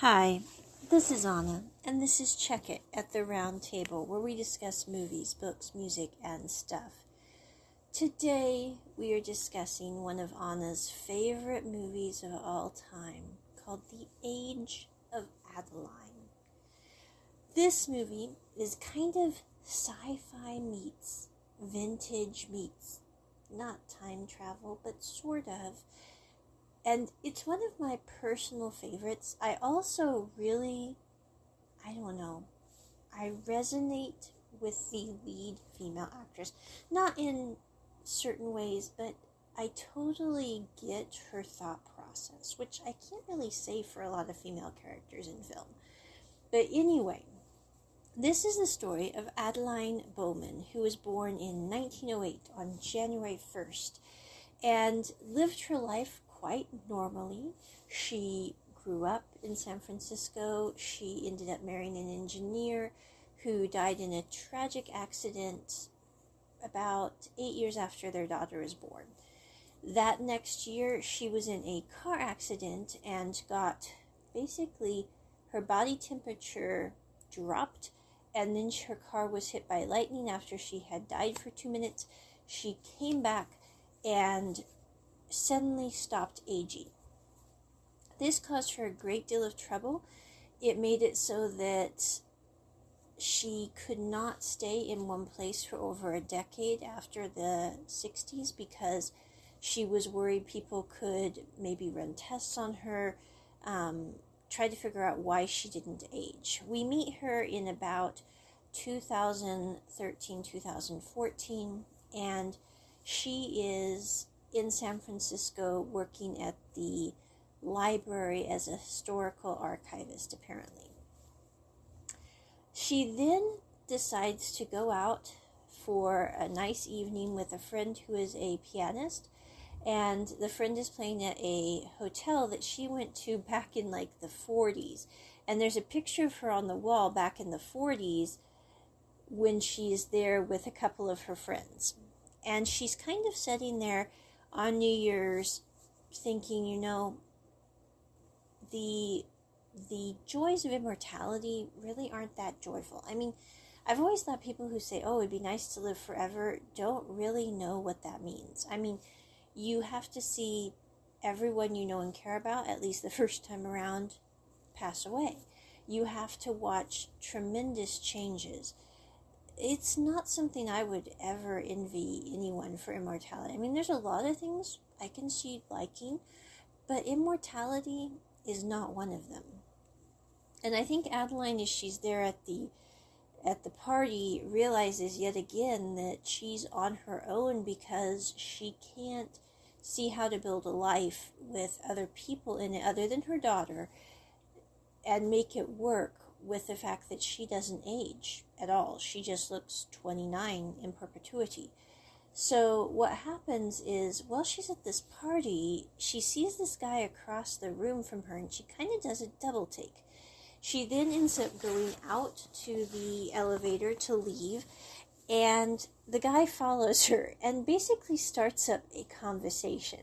Hi, this is Anna, and this is Check It at the Round Table, where we discuss movies, books, music, and stuff. Today, we are discussing one of Anna's favorite movies of all time, called The Age of Adaline. This movie is kind of sci fi meets vintage meets, not time travel, but sort of and it's one of my personal favorites. I also really, I don't know, I resonate with the lead female actress. Not in certain ways, but I totally get her thought process, which I can't really say for a lot of female characters in film. But anyway, this is the story of Adaline Bowman, who was born in 1908 on January 1st and lived her life quite normally. She grew up in San Francisco. She ended up marrying an engineer who died in a tragic accident about eight years after their daughter was born. That next year, she was in a car accident and got basically her body temperature dropped, and then her car was hit by lightning after she had died for two minutes. She came back and suddenly stopped aging. This caused her a great deal of trouble. It made it so that she could not stay in one place for over a decade after the 60s because she was worried people could maybe run tests on her, um, try to figure out why she didn't age. We meet her in about 2013 2014, and she is in San Francisco working at the library as a historical archivist, apparently. She then decides to go out for a nice evening with a friend who is a pianist, and the friend is playing at a hotel that she went to back in like the 40s. And there's a picture of her on the wall back in the 40s when she's there with a couple of her friends. And she's kind of sitting there on New Year's thinking, you know, the the joys of immortality really aren't that joyful. I mean, I've always thought people who say, "Oh, it'd be nice to live forever," don't really know what that means. I mean, you have to see everyone you know and care about at least the first time around pass away. You have to watch tremendous changes it's not something I would ever envy anyone for immortality. I mean, there's a lot of things I can see liking, but immortality is not one of them. And I think Adaline, as she's there at the at the party, realizes yet again that she's on her own because she can't see how to build a life with other people in it other than her daughter and make it work with the fact that she doesn't age at all. She just looks 29 in perpetuity. So, what happens is, while she's at this party, she sees this guy across the room from her and she kind of does a double take. She then ends up going out to the elevator to leave, and the guy follows her and basically starts up a conversation.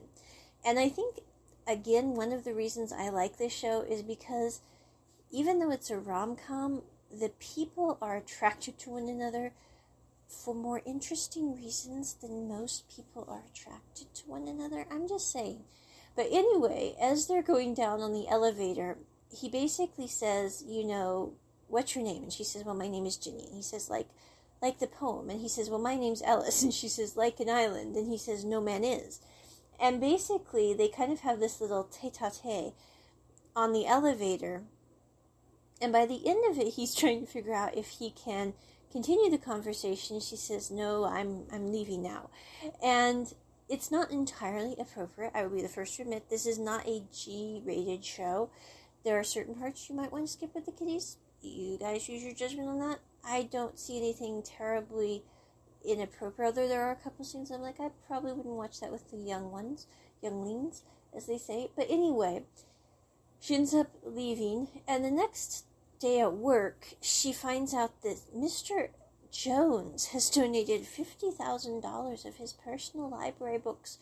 And I think, again, one of the reasons I like this show is because even though it's a rom com, the people are attracted to one another for more interesting reasons than most people are attracted to one another. I'm just saying. But anyway, as they're going down on the elevator, he basically says, you know, what's your name? And she says, well, my name is Jenny. And he says, like, like the poem. And he says, well, my name's Ellis. And she says, like an island. And he says, no man is. And basically, they kind of have this little tete-a-tete on the elevator and by the end of it, he's trying to figure out if he can continue the conversation. She says, "No, I'm I'm leaving now," and it's not entirely appropriate. I will be the first to admit this is not a G-rated show. There are certain parts you might want to skip with the kiddies. You guys use your judgment on that. I don't see anything terribly inappropriate. Although there are a couple scenes I'm like, I probably wouldn't watch that with the young ones, younglings, as they say. But anyway, she ends up leaving, and the next day at work, she finds out that Mr. Jones has donated $50,000 of his personal library books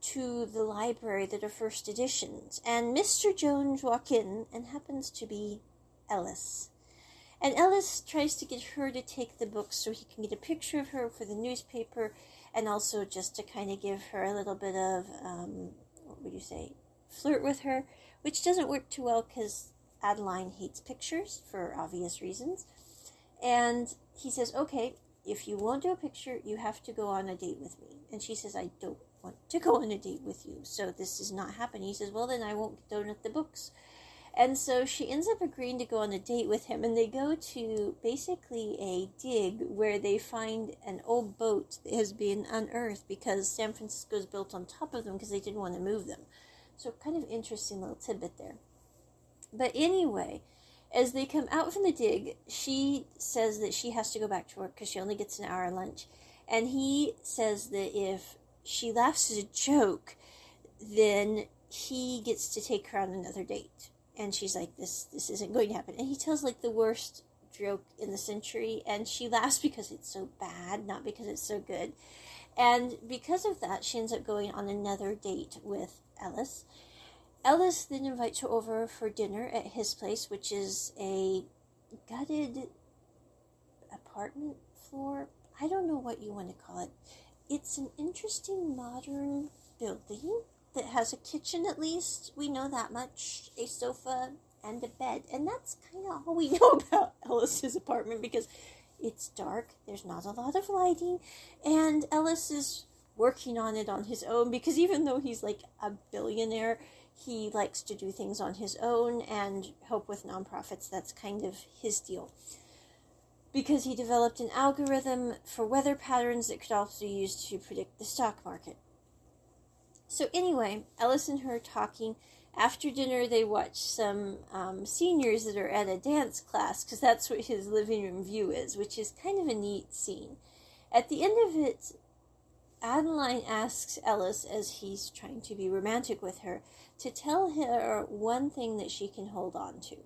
to the library that are first editions, and Mr. Jones walks in and happens to be Ellis. And Ellis tries to get her to take the books so he can get a picture of her for the newspaper, and also just to kind of give her a little bit of, um, what would you say, flirt with her, which doesn't work too well because Adaline hates pictures for obvious reasons. And he says, okay, if you won't do a picture, you have to go on a date with me. And she says, I don't want to go on a date with you, so this is not happening. He says, well, then I won't donate the books. And so she ends up agreeing to go on a date with him, and they go to basically a dig where they find an old boat that has been unearthed because San Francisco is built on top of them because they didn't want to move them. So, kind of interesting little tidbit there. But anyway, as they come out from the dig, she says that she has to go back to work because she only gets an hour lunch. And he says that if she laughs at a joke, then he gets to take her on another date. And she's like this this isn't going to happen. And he tells like the worst joke in the century and she laughs because it's so bad not because it's so good. And because of that she ends up going on another date with ellis ellis then invites her over for dinner at his place which is a gutted apartment floor i don't know what you want to call it it's an interesting modern building that has a kitchen at least. We know that much. A sofa and a bed. And that's kind of all we know about Ellis's apartment because it's dark, there's not a lot of lighting, and Ellis is working on it on his own because even though he's like a billionaire, he likes to do things on his own and help with nonprofits. That's kind of his deal. Because he developed an algorithm for weather patterns that could also be used to predict the stock market. So anyway, Ellis and her talking. After dinner, they watch some um, seniors that are at a dance class because that's what his living room view is, which is kind of a neat scene. At the end of it, Adaline asks Ellis, as he's trying to be romantic with her, to tell her one thing that she can hold on to.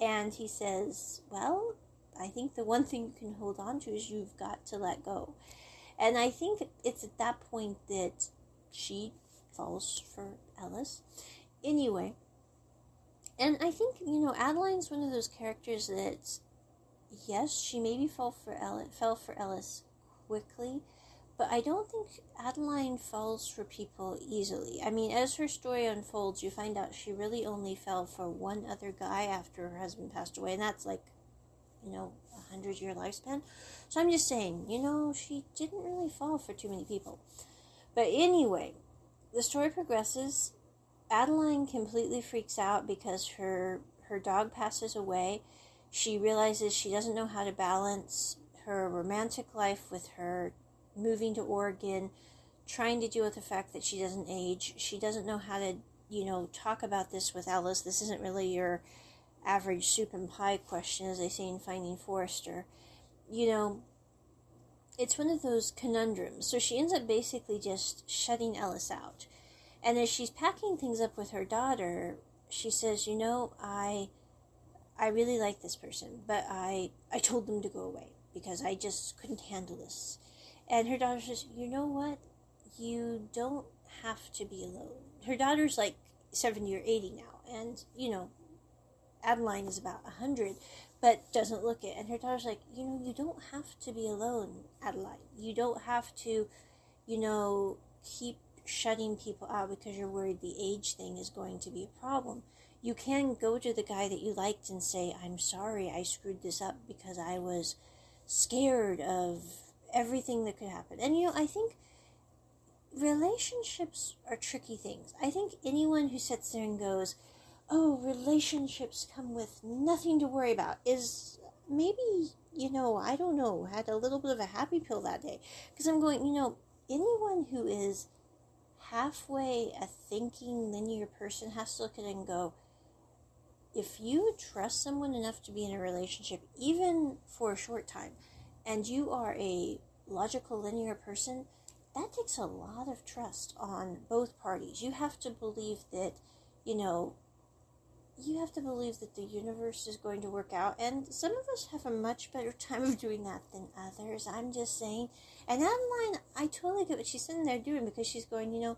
And he says, Well, I think the one thing you can hold on to is you've got to let go. And I think it's at that point that she falls for Ellis. Anyway, and I think you know Adaline's one of those characters that, yes, she maybe fell for Ellis, fell for Ellis quickly, but I don't think Adaline falls for people easily. I mean, as her story unfolds, you find out she really only fell for one other guy after her husband passed away, and that's like, you know, a hundred year lifespan. So I'm just saying, you know, she didn't really fall for too many people. But anyway, the story progresses. Adaline completely freaks out because her her dog passes away. She realizes she doesn't know how to balance her romantic life with her moving to Oregon, trying to deal with the fact that she doesn't age. She doesn't know how to, you know, talk about this with Ellis. This isn't really your average soup and pie question, as they say in Finding Forrester. You know, it's one of those conundrums. So she ends up basically just shutting Ellis out. And as she's packing things up with her daughter, she says, "You know, I I really like this person, but I I told them to go away because I just couldn't handle this." And her daughter says, "You know what? You don't have to be alone." Her daughter's like 70 or 80 now, and you know, Adaline is about 100, but doesn't look it. And her daughter's like, you know, you don't have to be alone, Adaline. You don't have to, you know, keep shutting people out because you're worried the age thing is going to be a problem. You can go to the guy that you liked and say, I'm sorry, I screwed this up because I was scared of everything that could happen. And, you know, I think relationships are tricky things. I think anyone who sits there and goes, oh, relationships come with nothing to worry about is maybe, you know, I don't know, had a little bit of a happy pill that day. Because I'm going, you know, anyone who is halfway a thinking linear person has to look at it and go, if you trust someone enough to be in a relationship, even for a short time, and you are a logical linear person, that takes a lot of trust on both parties. You have to believe that, you know, you have to believe that the universe is going to work out. And some of us have a much better time of doing that than others. I'm just saying. And Adaline, I totally get what she's sitting there doing because she's going, you know,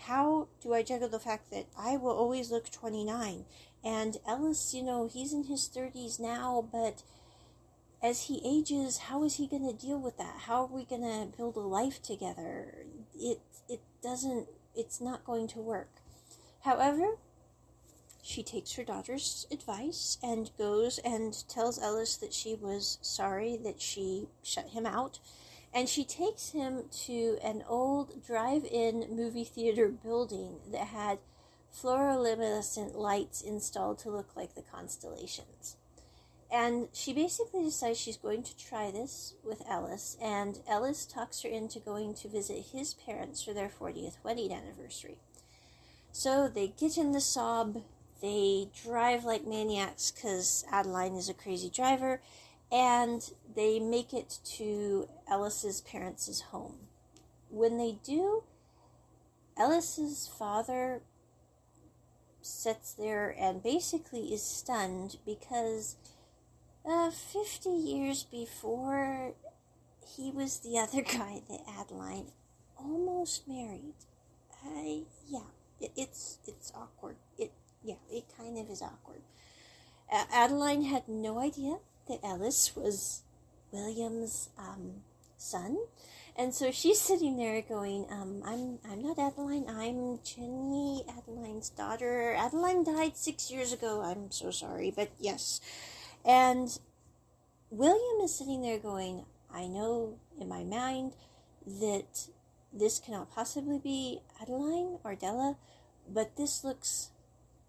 how do I juggle the fact that I will always look 29 and Ellis, you know, he's in his 30s now, but as he ages, how is he going to deal with that? How are we going to build a life together? It it doesn't it's not going to work. However, she takes her daughter's advice and goes and tells Ellis that she was sorry that she shut him out. And she takes him to an old drive in movie theater building that had fluorescent lights installed to look like the constellations. And she basically decides she's going to try this with Ellis, and Ellis talks her into going to visit his parents for their 40th wedding anniversary. So they get in the Saab, they drive like maniacs because Adaline is a crazy driver, and they make it to Ellis's parents' home. When they do, Ellis's father sits there and basically is stunned because uh, 50 years before he was the other guy that Adaline almost married. I, yeah, it, it's it's awkward. It yeah, it kind of is awkward. Adaline had no idea that Ellis was William's um, son, and so she's sitting there going, um, "I'm I'm not Adaline. I'm Jenny, Adaline's daughter. Adaline died six years ago. I'm so sorry, but yes." And William is sitting there going, I know in my mind that this cannot possibly be Adaline or Della, but this looks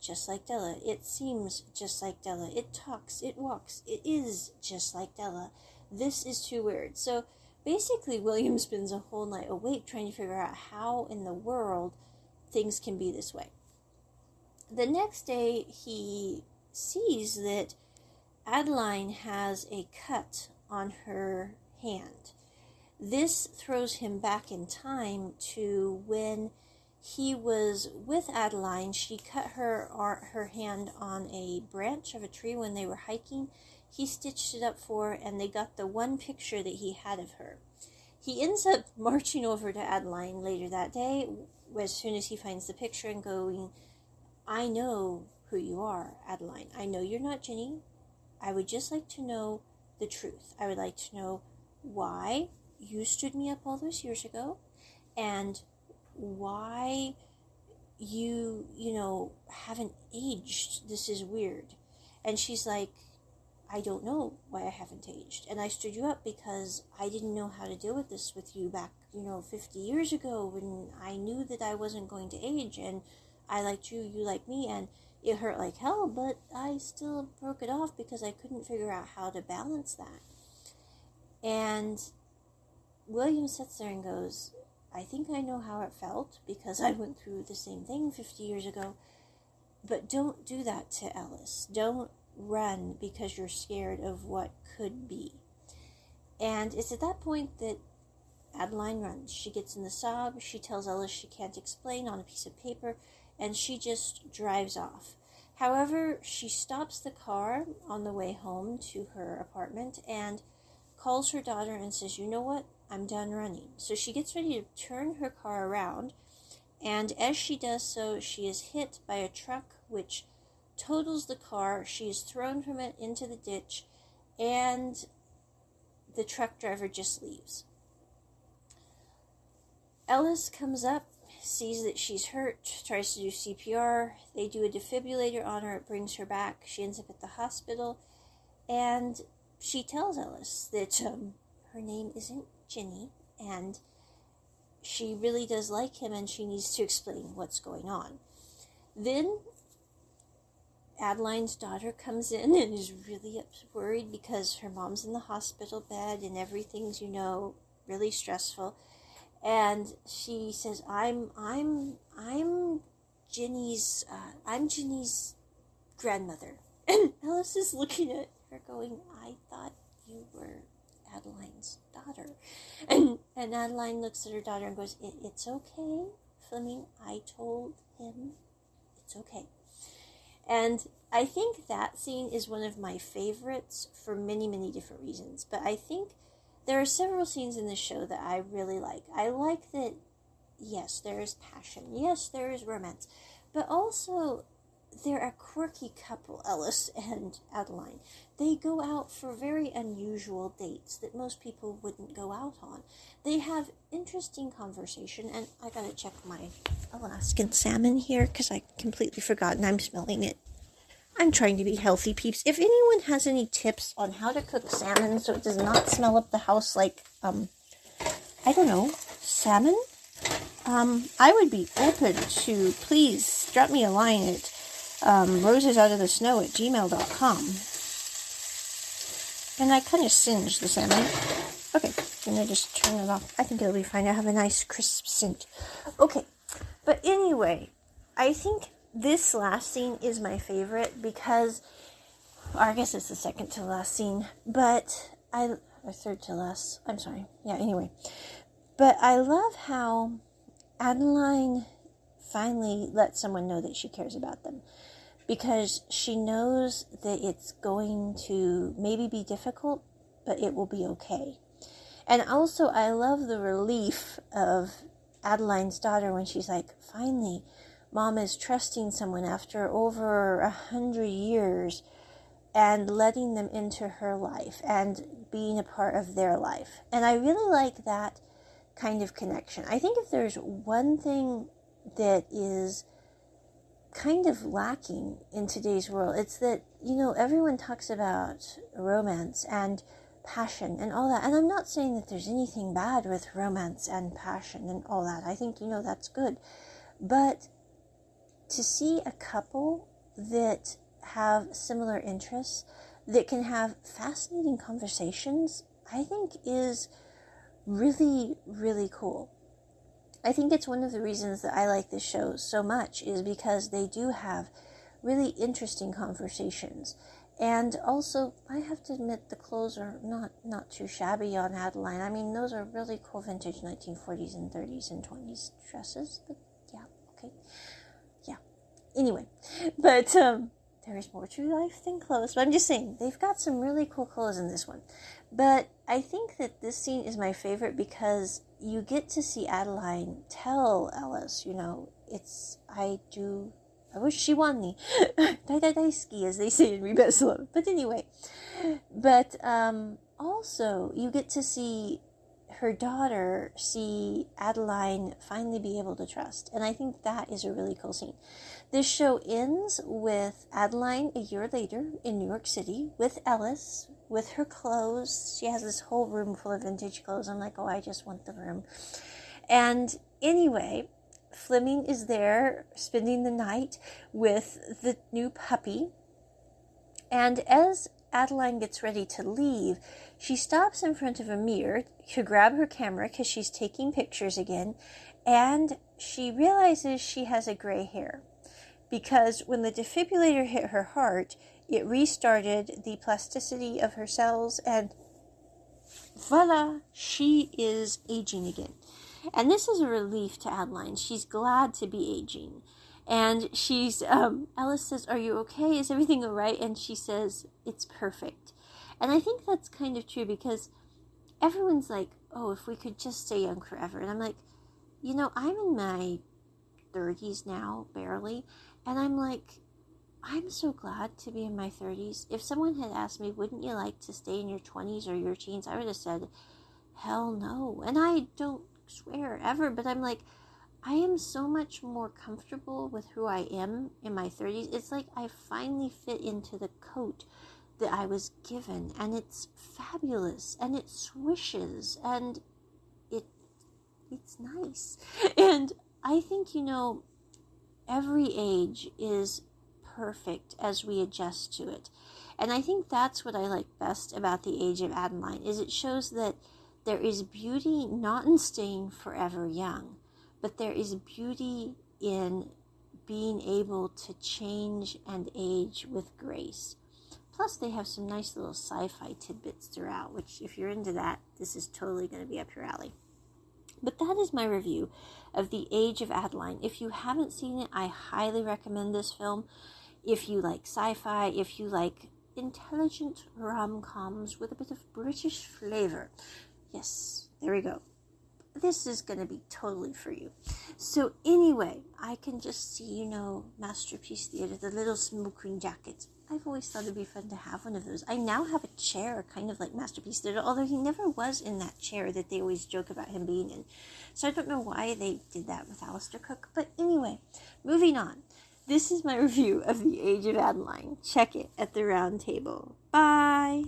just like Della. It seems just like Della. It talks, it walks, it is just like Della. This is too weird. So basically, William spends a whole night awake trying to figure out how in the world things can be this way. The next day, he sees that Adaline has a cut on her hand. This throws him back in time to when he was with Adaline. She cut her her hand on a branch of a tree when they were hiking. He stitched it up for her, and they got the one picture that he had of her. He ends up marching over to Adaline later that day as soon as he finds the picture and going, I know who you are, Adaline. I know you're not Jenny. I would just like to know the truth. I would like to know why you stood me up all those years ago and why you, you know, haven't aged. This is weird. And she's like, I don't know why I haven't aged. And I stood you up because I didn't know how to deal with this with you back, you know, 50 years ago when I knew that I wasn't going to age and I liked you, you liked me. And it hurt like hell, but I still broke it off because I couldn't figure out how to balance that. And William sits there and goes, I think I know how it felt because I went through the same thing 50 years ago. But don't do that to Ellis. Don't run because you're scared of what could be. And it's at that point that Adaline runs. She gets in the Saab. She tells Ellis she can't explain on a piece of paper and she just drives off. However, she stops the car on the way home to her apartment and calls her daughter and says, You know what? I'm done running. So she gets ready to turn her car around, and as she does so, she is hit by a truck which totals the car. She is thrown from it into the ditch, and the truck driver just leaves. Ellis comes up sees that she's hurt, tries to do CPR. They do a defibrillator on her, it brings her back. She ends up at the hospital, and she tells Ellis that um, her name isn't Ginny, and she really does like him, and she needs to explain what's going on. Then Adaline's daughter comes in and is really worried because her mom's in the hospital bed and everything's, you know, really stressful and she says, "I'm I'm I'm Ginny's uh, I'm Ginny's grandmother." And Ellis is looking at her, going, "I thought you were Adaline's daughter," and and Adaline looks at her daughter and goes, it, "It's okay, Flemming. I told him it's okay." And I think that scene is one of my favorites for many many different reasons, but I think there are several scenes in this show that I really like. I like that yes, there is passion. Yes, there is romance. But also, they're a quirky couple, Ellis and Adaline. They go out for very unusual dates that most people wouldn't go out on. They have interesting conversation, and I gotta check my Alaskan salmon here because I completely forgotten I'm smelling it. I'm trying to be healthy, peeps. If anyone has any tips on how to cook salmon so it does not smell up the house like, um, I don't know, salmon, um, I would be open to please drop me a line at um, rosesoutofthesnow at gmail.com. And I kind of singed the salmon. Okay, then I just turn it off. I think it'll be fine. I have a nice crisp scent. Okay, but anyway, I think this last scene is my favorite because, or I guess it's the second to last scene, but I, or third to last, I'm sorry. Yeah, anyway. But I love how Adaline finally lets someone know that she cares about them because she knows that it's going to maybe be difficult, but it will be okay. And also, I love the relief of Adaline's daughter when she's like, finally, mom is trusting someone after over a hundred years and letting them into her life and being a part of their life. And I really like that kind of connection. I think if there's one thing that is kind of lacking in today's world. It's that, you know, everyone talks about romance and passion and all that. And I'm not saying that there's anything bad with romance and passion and all that. I think, you know, that's good. But to see a couple that have similar interests, that can have fascinating conversations, I think is really, really cool. I think it's one of the reasons that I like this show so much is because they do have really interesting conversations. And also, I have to admit the clothes are not not too shabby on Adaline. I mean, those are really cool vintage 1940s and 30s and 20s dresses. But yeah, okay. Anyway, but um, there is more to life than clothes. But I'm just saying they've got some really cool clothes in this one. But I think that this scene is my favorite because you get to see Adaline tell Ellis, you know, it's, I do, I wish she won me. Dai dai dai ski, as they say in Rebesla. But anyway, but um, also you get to see her daughter see Adaline finally be able to trust. And I think that is a really cool scene. This show ends with Adaline a year later in New York City with Ellis, with her clothes. She has this whole room full of vintage clothes. I'm like, oh, I just want the room. And anyway, Flemming is there spending the night with the new puppy. And as Adaline gets ready to leave, she stops in front of a mirror to grab her camera because she's taking pictures again. And she realizes she has a gray hair because when the defibrillator hit her heart, it restarted the plasticity of her cells, and voila, she is aging again. And this is a relief to Adaline. She's glad to be aging. And she's, um, Ellis says, Are you okay? Is everything all right? And she says, It's perfect. And I think that's kind of true because everyone's like, Oh, if we could just stay young forever. And I'm like, You know, I'm in my 30s now, barely. And I'm like, I'm so glad to be in my 30s. If someone had asked me, wouldn't you like to stay in your 20s or your teens? I would have said, hell no. And I don't swear ever, but I'm like, I am so much more comfortable with who I am in my 30s. It's like I finally fit into the coat that I was given, and it's fabulous, and it swishes, and it it's nice. And I think you know every age is perfect as we adjust to it. And I think that's what I like best about the age of Adaline is it shows that there is beauty not in staying forever young, but there is beauty in being able to change and age with grace. Plus, they have some nice little sci fi tidbits throughout, which, if you're into that, this is totally going to be up your alley. But that is my review of The Age of Adaline. If you haven't seen it, I highly recommend this film if you like sci fi, if you like intelligent rom coms with a bit of British flavor. Yes, there we go. This is going to be totally for you. So, anyway, I can just see, you know, Masterpiece Theater, the little smoking jackets. I've always thought it'd be fun to have one of those. I now have a chair, kind of like Masterpiece Theater, although he never was in that chair that they always joke about him being in. So I don't know why they did that with Alistair Cooke. But anyway, moving on. This is my review of The Age of Adaline. Check it at the round table. Bye.